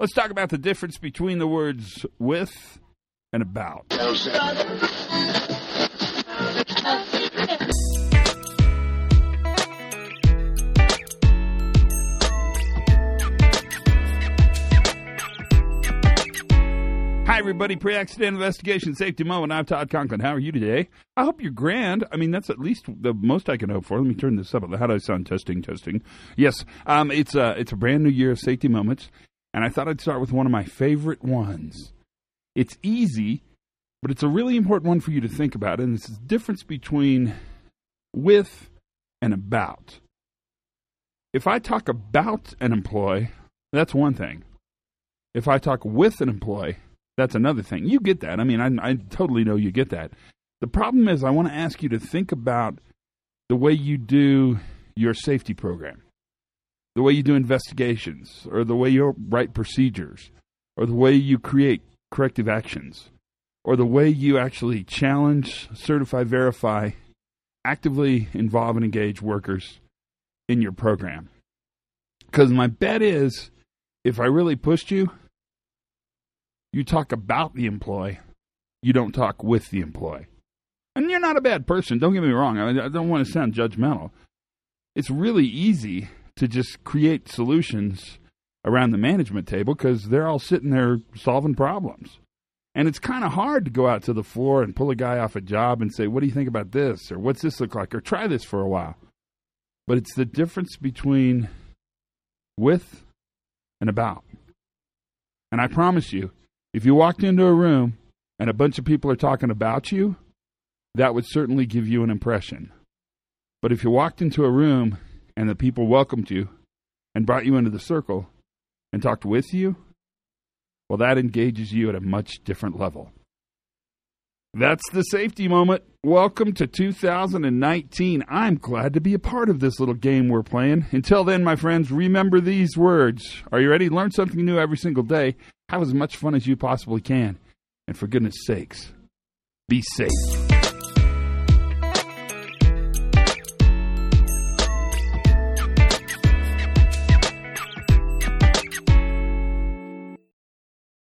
Let's talk about the difference between the words with and about. Hi, everybody. Pre accident investigation safety moment. I'm Todd Conklin. How are you today? I hope you're grand. I mean, that's at least the most I can hope for. Let me turn this up. How do I sound? Testing, testing. Yes, um, it's, a, it's a brand new year of safety moments, and I thought I'd start with one of my favorite ones. It's easy, but it's a really important one for you to think about, and it's the difference between with and about. If I talk about an employee, that's one thing. If I talk with an employee, that's another thing. You get that. I mean, I, I totally know you get that. The problem is, I want to ask you to think about the way you do your safety program, the way you do investigations, or the way you write procedures, or the way you create corrective actions, or the way you actually challenge, certify, verify, actively involve and engage workers in your program. Because my bet is, if I really pushed you, you talk about the employee, you don't talk with the employee. And you're not a bad person, don't get me wrong. I, don't want to sound judgmental. It's really easy to just create solutions around the management table because they're all sitting there solving problems. And it's kind of hard to go out to the floor and pull a guy off a job and say, What do you think about this? Or what's this look like? Or try this for a while. But it's the difference between with and about. And I promise you, if you walked into a room and a bunch of people are talking about you, that would certainly give you an impression. But if you walked into a room and the people welcomed you and brought you into the circle and talked with you, well, that engages you at a much different level. That's the safety moment. Welcome to 2019. I'm glad to be a part of this little game we're playing. Until then, my friends, remember these words. Are you ready? Learn something new every single day. Have as much fun as you possibly can. And for goodness sakes, be safe.